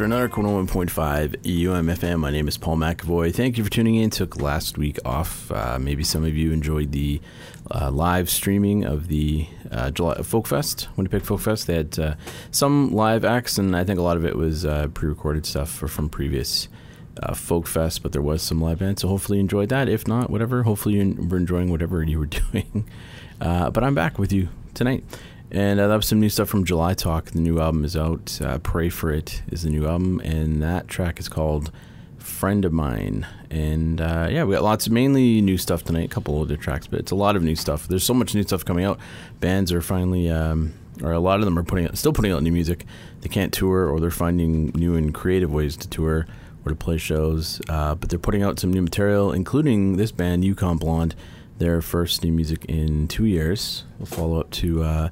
Drifter another 101.5 UMFM. My name is Paul McAvoy. Thank you for tuning in. Took last week off. Uh, maybe some of you enjoyed the uh, live streaming of the uh, July Folk Fest, Winnipeg Folk Fest. They had uh, some live acts, and I think a lot of it was uh, pre-recorded stuff from previous uh, Folk Fest. But there was some live bands, so hopefully you enjoyed that. If not, whatever. Hopefully you were enjoying whatever you were doing. Uh, but I'm back with you tonight. And uh, that was some new stuff from July Talk. The new album is out. Uh, Pray for It is the new album, and that track is called Friend of Mine. And uh, yeah, we got lots of mainly new stuff tonight, a couple older tracks, but it's a lot of new stuff. There's so much new stuff coming out. Bands are finally, um, or a lot of them are putting out, still putting out new music. They can't tour, or they're finding new and creative ways to tour or to play shows. Uh, but they're putting out some new material, including this band, Yukon Blonde. Their first new music in two years. We'll follow up to uh,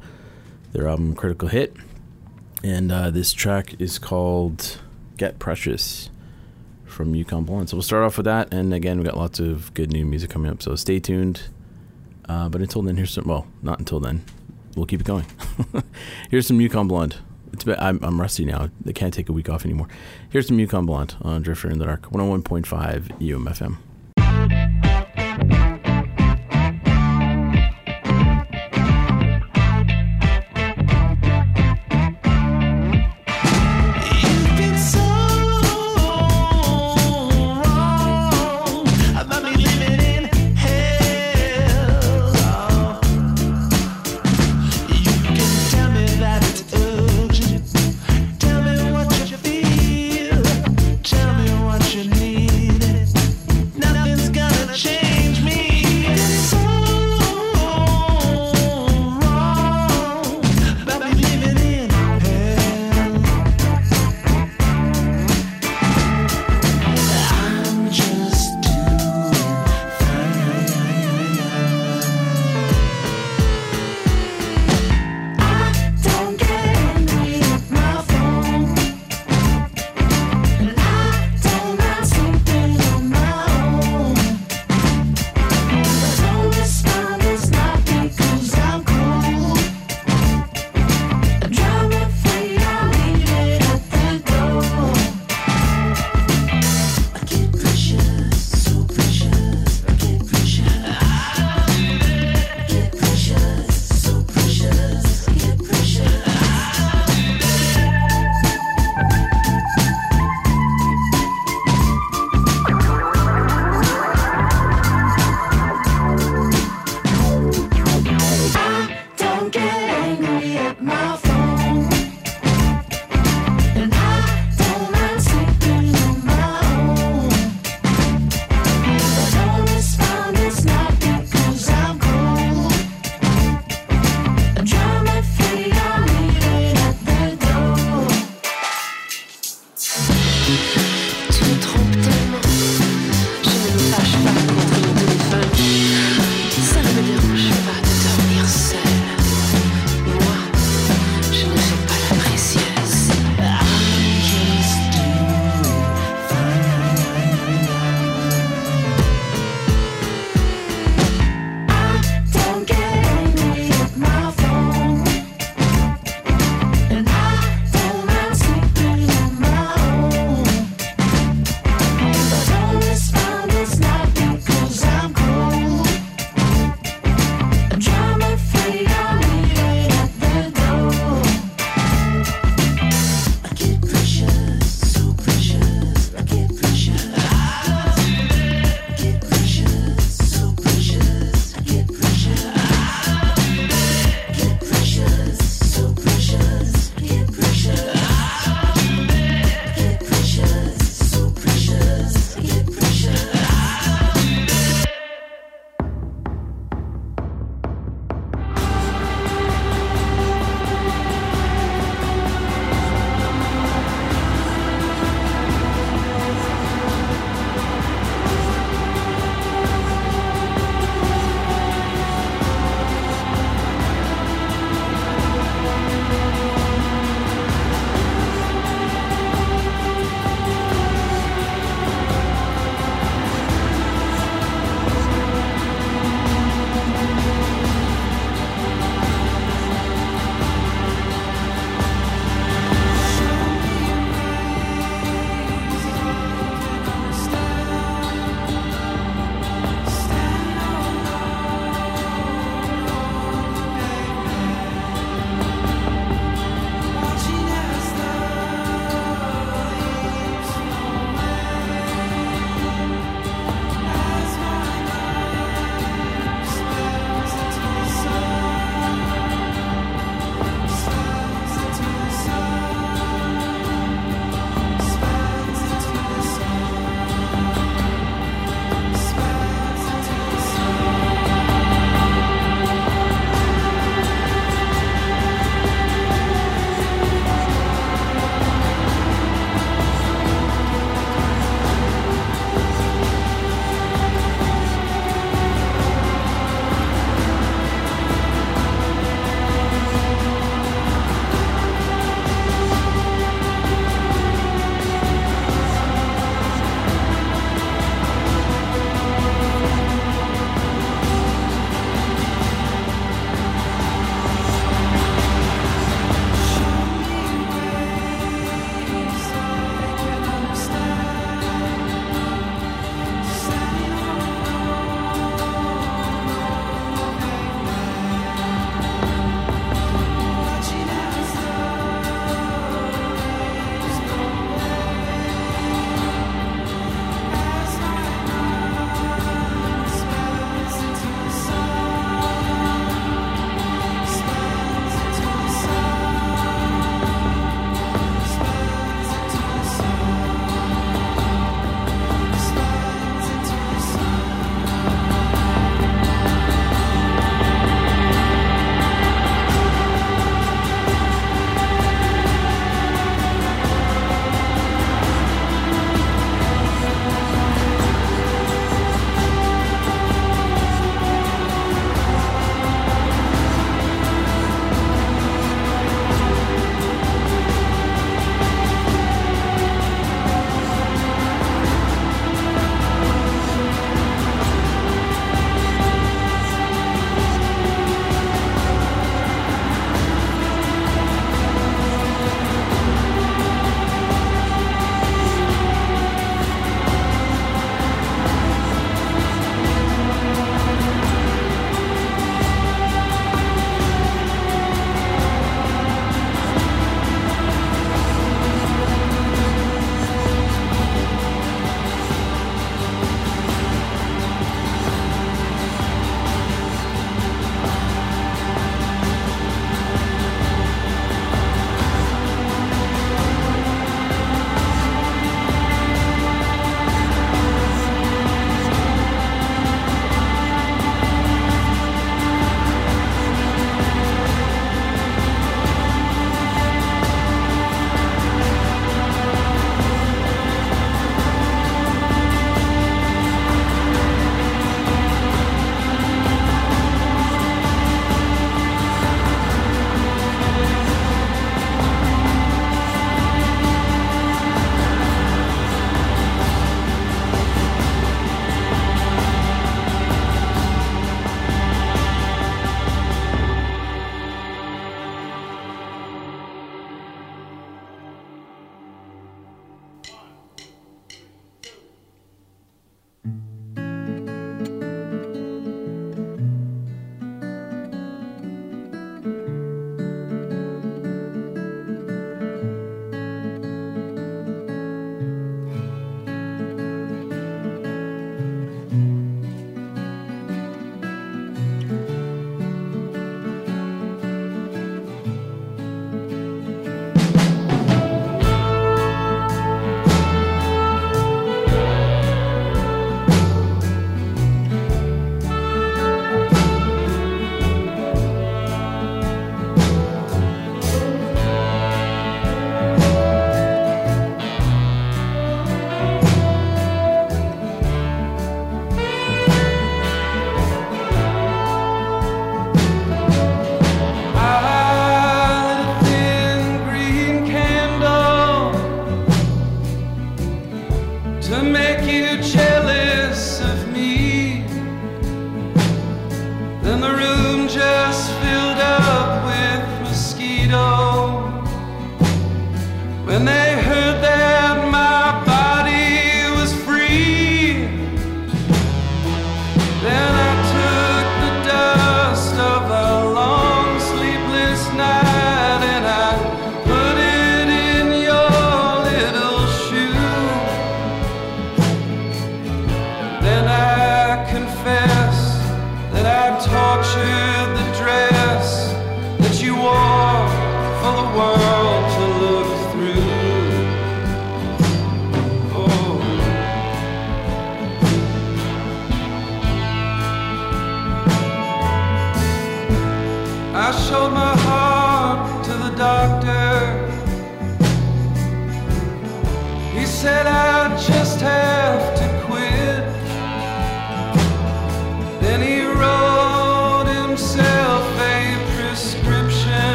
their album Critical Hit. And uh, this track is called Get Precious from Yukon Blonde. So we'll start off with that. And again, we've got lots of good new music coming up. So stay tuned. Uh, but until then, here's some, well, not until then. We'll keep it going. here's some Yukon Blonde. It's I'm, I'm rusty now. They can't take a week off anymore. Here's some Yukon Blonde on Drifter in the Dark, 101.5 UMFM.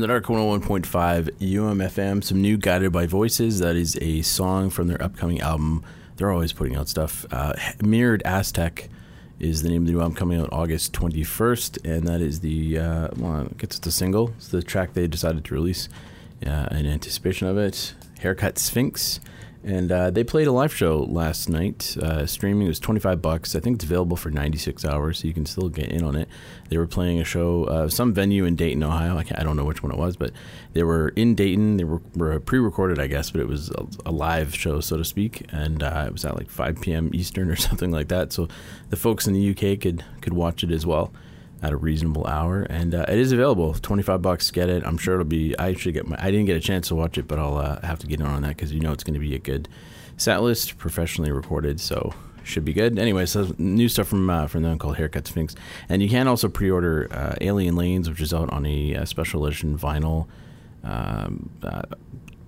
In the Dark 101.5 UMFM. Some new Guided by Voices. That is a song from their upcoming album. They're always putting out stuff. Uh, Mirrored Aztec is the name of the new album coming out August 21st, and that is the, uh, well, I guess it's a single. It's the track they decided to release uh, in anticipation of it. Haircut Sphinx. And uh, they played a live show last night. Uh, streaming it was twenty five bucks. I think it's available for ninety six hours, so you can still get in on it. They were playing a show, uh, some venue in Dayton, Ohio. I, I don't know which one it was, but they were in Dayton. They were, were pre recorded, I guess, but it was a, a live show, so to speak. And uh, it was at like five p.m. Eastern or something like that. So the folks in the UK could could watch it as well at a reasonable hour, and uh, it is available. Twenty five bucks, get it. I'm sure it'll be. I should get my. I didn't get a chance to watch it, but I'll uh, have to get in on that because you know it's going to be a good set list, professionally recorded, so should be good. Anyway, so new stuff from uh, from them called Haircut Sphinx, and you can also pre-order uh, Alien Lanes, which is out on a, uh special edition vinyl. Um, uh,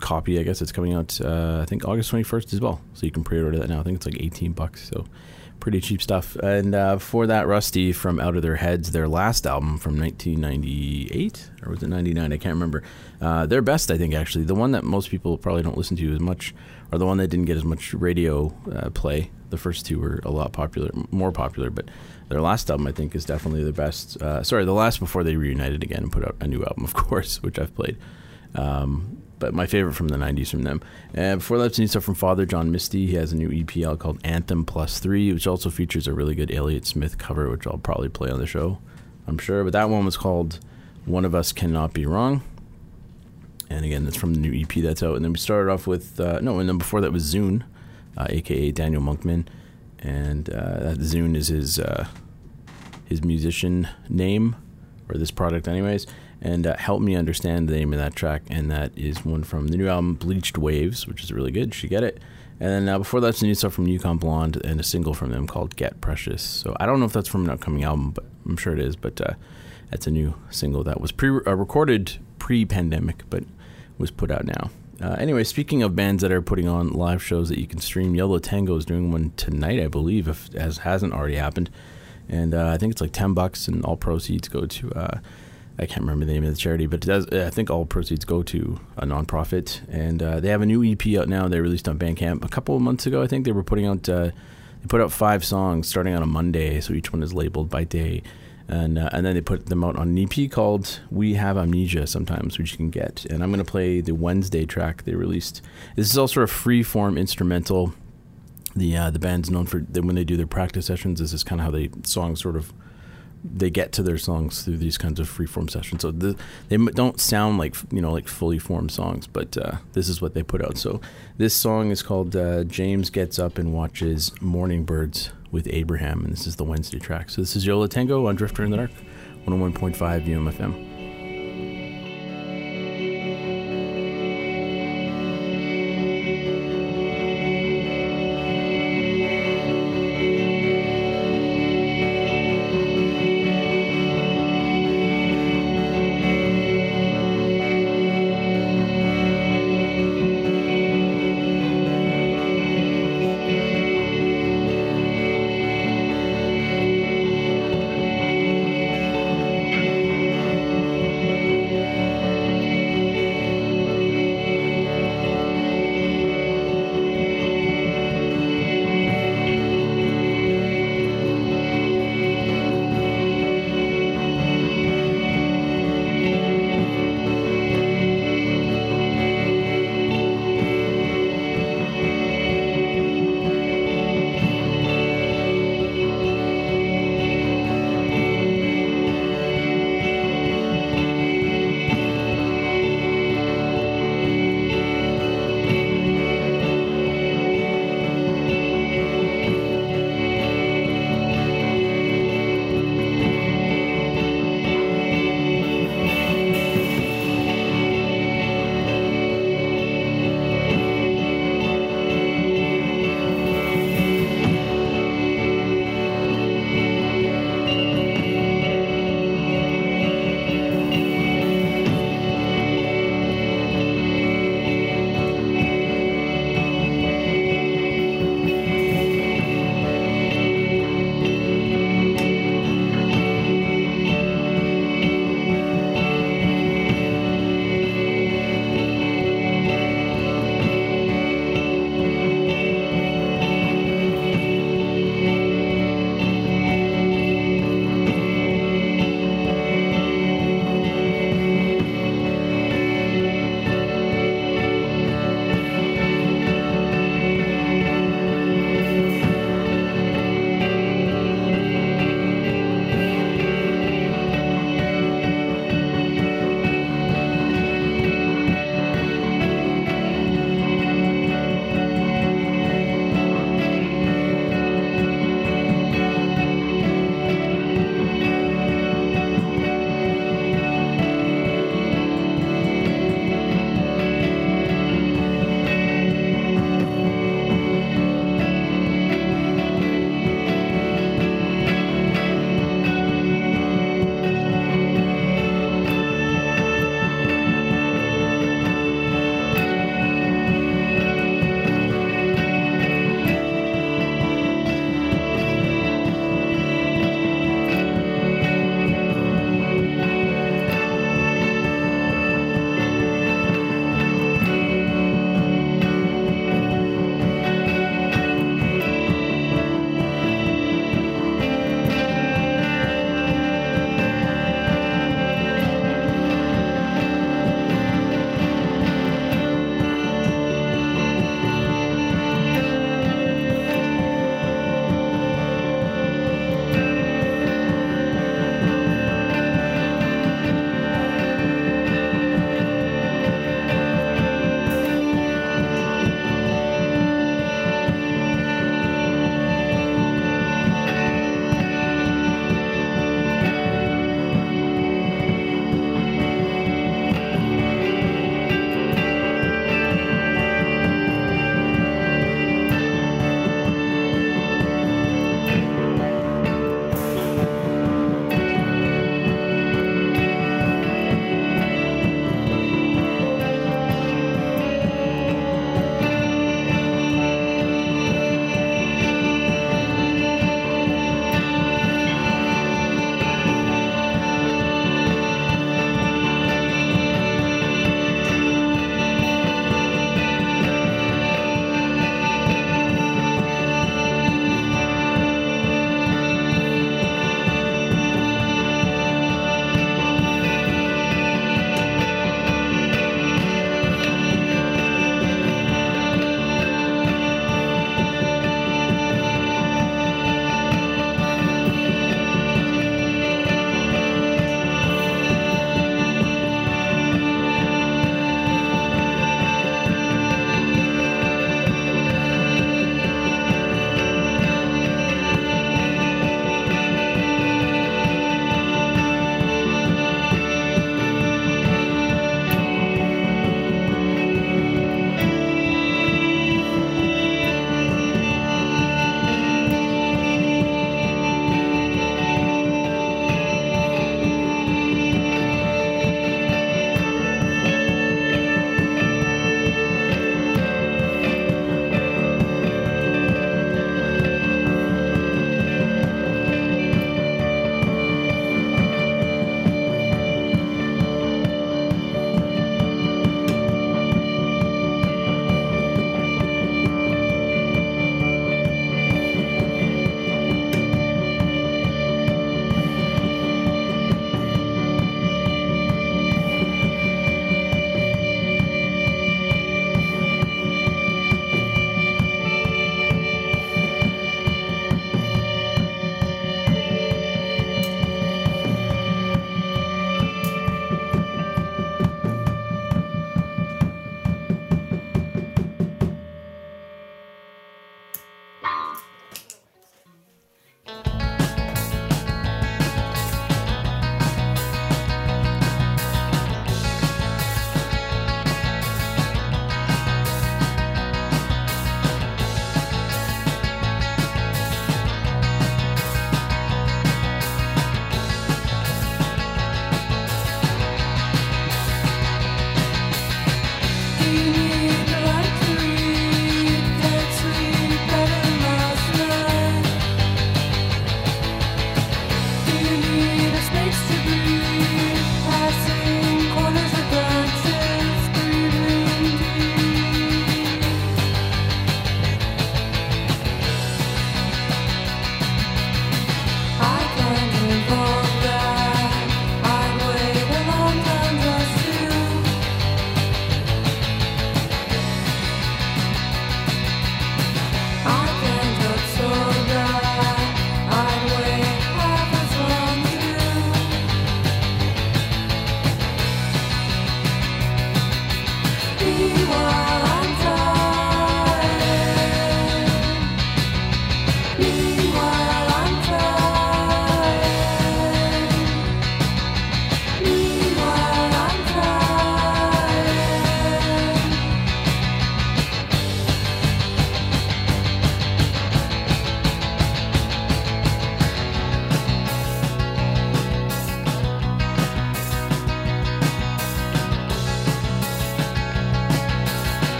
copy, I guess it's coming out. Uh, I think August twenty first as well. So you can pre-order that now. I think it's like eighteen bucks. So pretty cheap stuff. And uh, for that, Rusty from Out of Their Heads, their last album from 1998 or was it 99? I can't remember. Uh, their best, I think, actually. The one that most people probably don't listen to as much, or the one that didn't get as much radio uh, play. The first two were a lot popular, more popular, but their last album, I think, is definitely the best. Uh, sorry, the last before they reunited again and put out a new album, of course, which I've played. Um, but my favorite from the 90s from them. And before that, new stuff from Father John Misty. He has a new EP called Anthem Plus 3, which also features a really good Elliott Smith cover, which I'll probably play on the show, I'm sure. But that one was called One of Us Cannot Be Wrong. And again, that's from the new EP that's out. And then we started off with, uh, no, and then before that was Zoon, uh, aka Daniel Monkman. And uh, that Zoon is his, uh, his musician name, or this product, anyways and uh, help me understand the name of that track and that is one from the new album Bleached Wavves which is really good. You should get it. And then uh, before that's new stuff from yukon blonde and a single from them called get precious. So i don't know if that's from an upcoming album but i'm sure it is but uh, that's a new single that was pre uh, recorded pre-pandemic but was put out now. Uh, anyway speaking of bands that are putting on live shows that you can stream yellow tango is doing one tonight i believe if as hasn't already happened. And uh, i think it's like 10 bucks and all proceeds go to I can't remember the name of the charity, but does, I think all proceeds go to a nonprofit. And uh, they have a new EP out now. They released on Bandcamp a couple of months ago. I think they were putting out uh, they put out five songs starting on a Monday, so each one is labeled by day. And uh, and then they put them out on an EP called "We Have Amnesia." Sometimes, which you can get. And I'm going to play the Wednesday track they released. This is also a free form instrumental. The uh, the band's known for when they do their practice sessions. This is kind of how they songs sort of they get to their songs through these kinds of freeform sessions. So the, they don't sound like you know like fully formed songs, but uh, this is what they put out. So this song is called uh, "James Gets Up and Watches Morning Birds with Abraham," and this is the Wednesday track. So this is Yola Tango on Drifter in the Dark, 101.5 UMFM.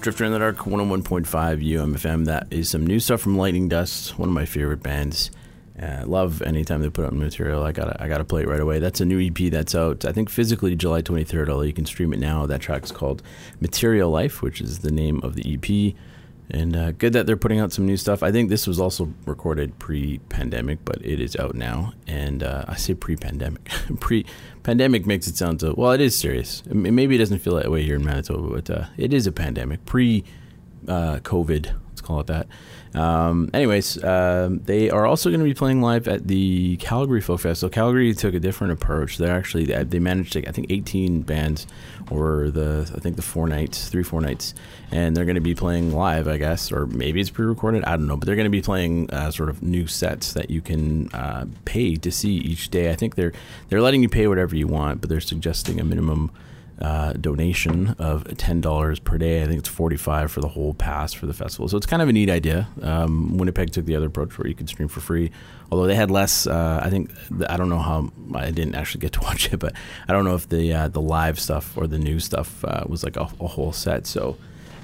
Drifter in the Dark 101.5 UMFM. That is some new stuff from Lightning Dust, one of my favorite bands. Uh, love anytime they put out material. I gotta I gotta play it right away. That's a new EP that's out. I think physically July 23rd. Although you can stream it now. That track's called Material Life, which is the name of the EP. And uh, good that they're putting out some new stuff. I think this was also recorded pre-pandemic, but it is out now. And uh, I say pre-pandemic. pre-pandemic makes it sound so. Well, it is serious. Maybe it doesn't feel that way here in Manitoba, but uh, it is a pandemic. Pre-COVID, let's call it that. Um, anyways, um, they are also going to be playing live at the Calgary Folk Fest. So Calgary took a different approach. They're actually they managed to I think 18 bands over the I think the four nights, three four nights, and they're going to be playing live, I guess, or maybe it's pre-recorded. I don't know, but they're going to be playing uh, sort of new sets that you can uh, pay to see each day. I think they're they're letting you pay whatever you want, but they're suggesting a minimum uh, donation of ten dollars per day. I think it's forty five for the whole pass for the festival. So it's kind of a neat idea. Um, Winnipeg took the other approach where you could stream for free, although they had less. Uh, I think I don't know how I didn't actually get to watch it, but I don't know if the uh, the live stuff or the new stuff uh, was like a, a whole set. So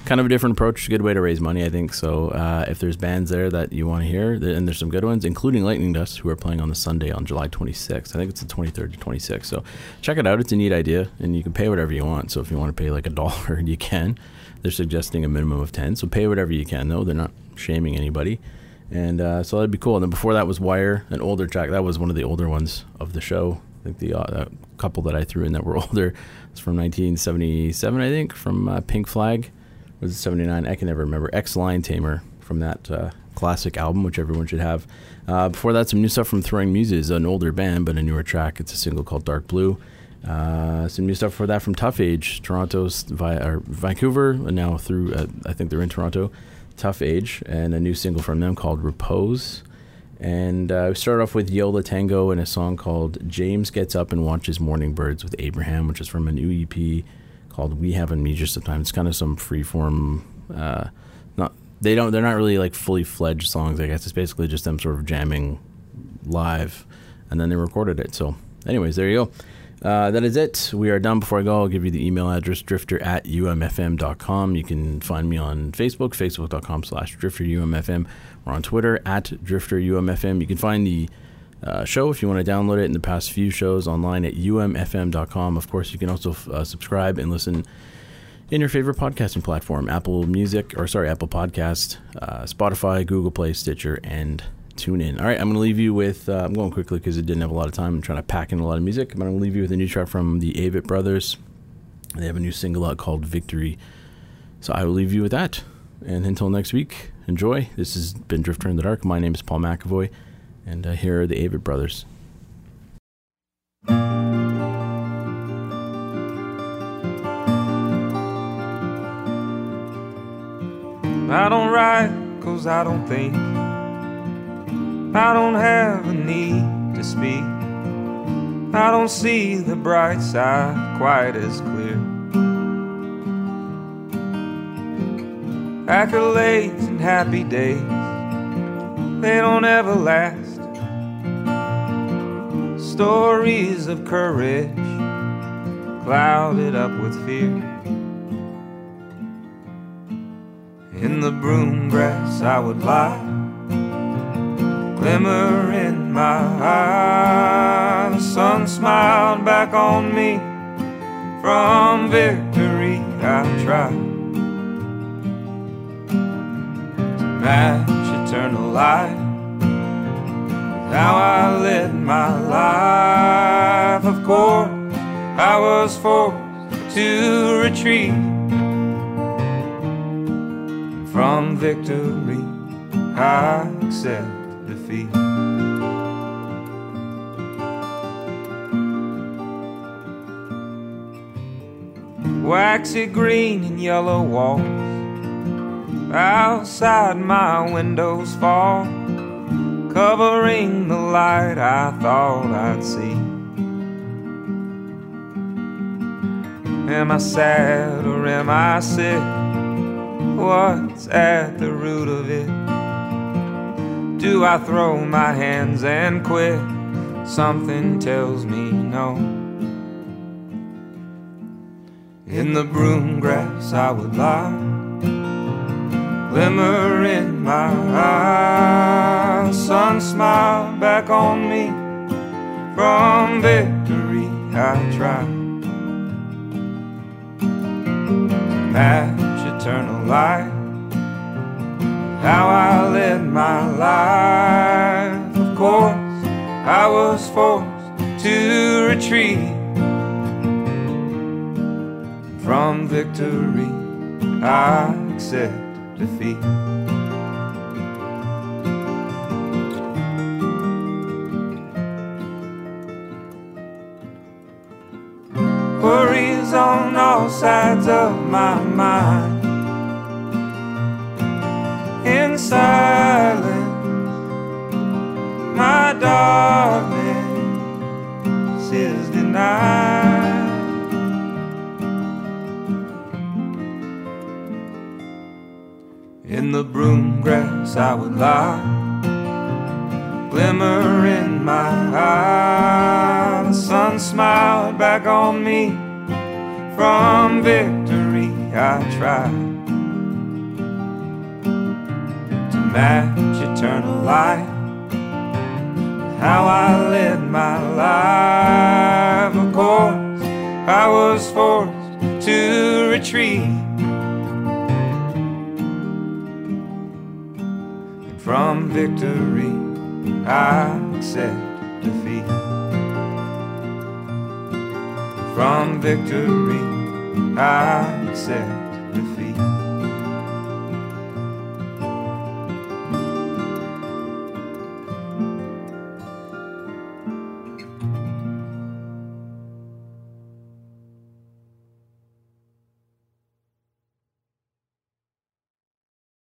kind of a different approach. Good way to raise money, I think. So uh, if there's bands there that you want to hear, and there's some good ones, including Lightning Dust, who are playing on the Sunday on July 26th. I think it's the 23rd to 26th. So check it out. It's a neat idea, and you can pay whatever you want. So if you want to pay like a dollar, you can. They're suggesting a minimum of 10. So pay whatever you can, though. They're not shaming anybody. And uh, so that'd be cool. And then before that was Wire, an older track. That was one of the older ones of the show. I think the uh, couple that I threw in that were older. It's from 1977, I think, from uh, Pink Flag was it 79? I can never remember. Ex Lion Tamer from that uh, classic album, which everyone should have. Uh, before that, some new stuff from Throwing Muses, an older band, but a newer track. It's a single called Dark Blue. Uh, some new stuff for that from Tough Age, Toronto's, Vi- or Vancouver, and now through, uh, I think they're in Toronto. Tough Age, and a new single from them called Repose. And uh, we start off with Yo La Tengo and a song called James Gets Up and Watches Morning Birds with Abraham, which is from a new EP called We Have Amnesia Sometimes. It's kind of some freeform, uh, not they don't they're not really like fully fledged songs. I guess it's basically just them sort of jamming live, and then they recorded it. So, anyways, there you go. Uh, that is it. We are done. Before I go, I'll give you the email address drifter at umfm.com. You can find me on Facebook, facebook.com slash drifterumfm, or on Twitter at drifterumfm. You can find the uh, show if you want to download it in the past few shows online at umfm.com. Of course, you can also uh, subscribe and listen in your favorite podcasting platform Apple Music, or sorry, Apple Podcast, uh, Spotify, Google Play, Stitcher, and tune in. All right, I'm going to leave you with, uh, I'm going quickly because it didn't have a lot of time. I'm trying to pack in a lot of music. But I'm going to leave you with a new track from the Avett Brothers. They have a new single out called Victory. So I will leave you with that. And until next week, enjoy. This has been Drifter in the Dark. My name is Paul McAvoy. And uh, here are the Avett Brothers. I don't write cause I don't think. I don't have a need to speak. I don't see the bright side quite as clear. Accolades and happy days, they don't ever last. Stories of courage clouded up with fear. In the broom grass I would lie, glimmer in my eye. The sun smiled back on me from victory. I tried to match eternal light how I led my life. Of course, I was forced to retreat from victory, I accept defeat. Waxy green and yellow walls outside my windows fall, covering the light I thought I'd see. Am I sad or am I sick? What's at the root of it? Do I throw my hands and quit? Something tells me no. In the broom grass I would lie, glimmer in my eyes. Sun smiled back on me from victory. I tried to match eternal light. How I led my life, of course, I was forced to retreat from victory. I accept defeat. Sides of my mind. In silence, my darkness is denied. In the broom grass I would lie, glimmer in my eye. The sun smiled back on me from victory. I tried to match eternal light. How I led my life, of course, I was forced to retreat. and From victory, I accept defeat. From victory, I accept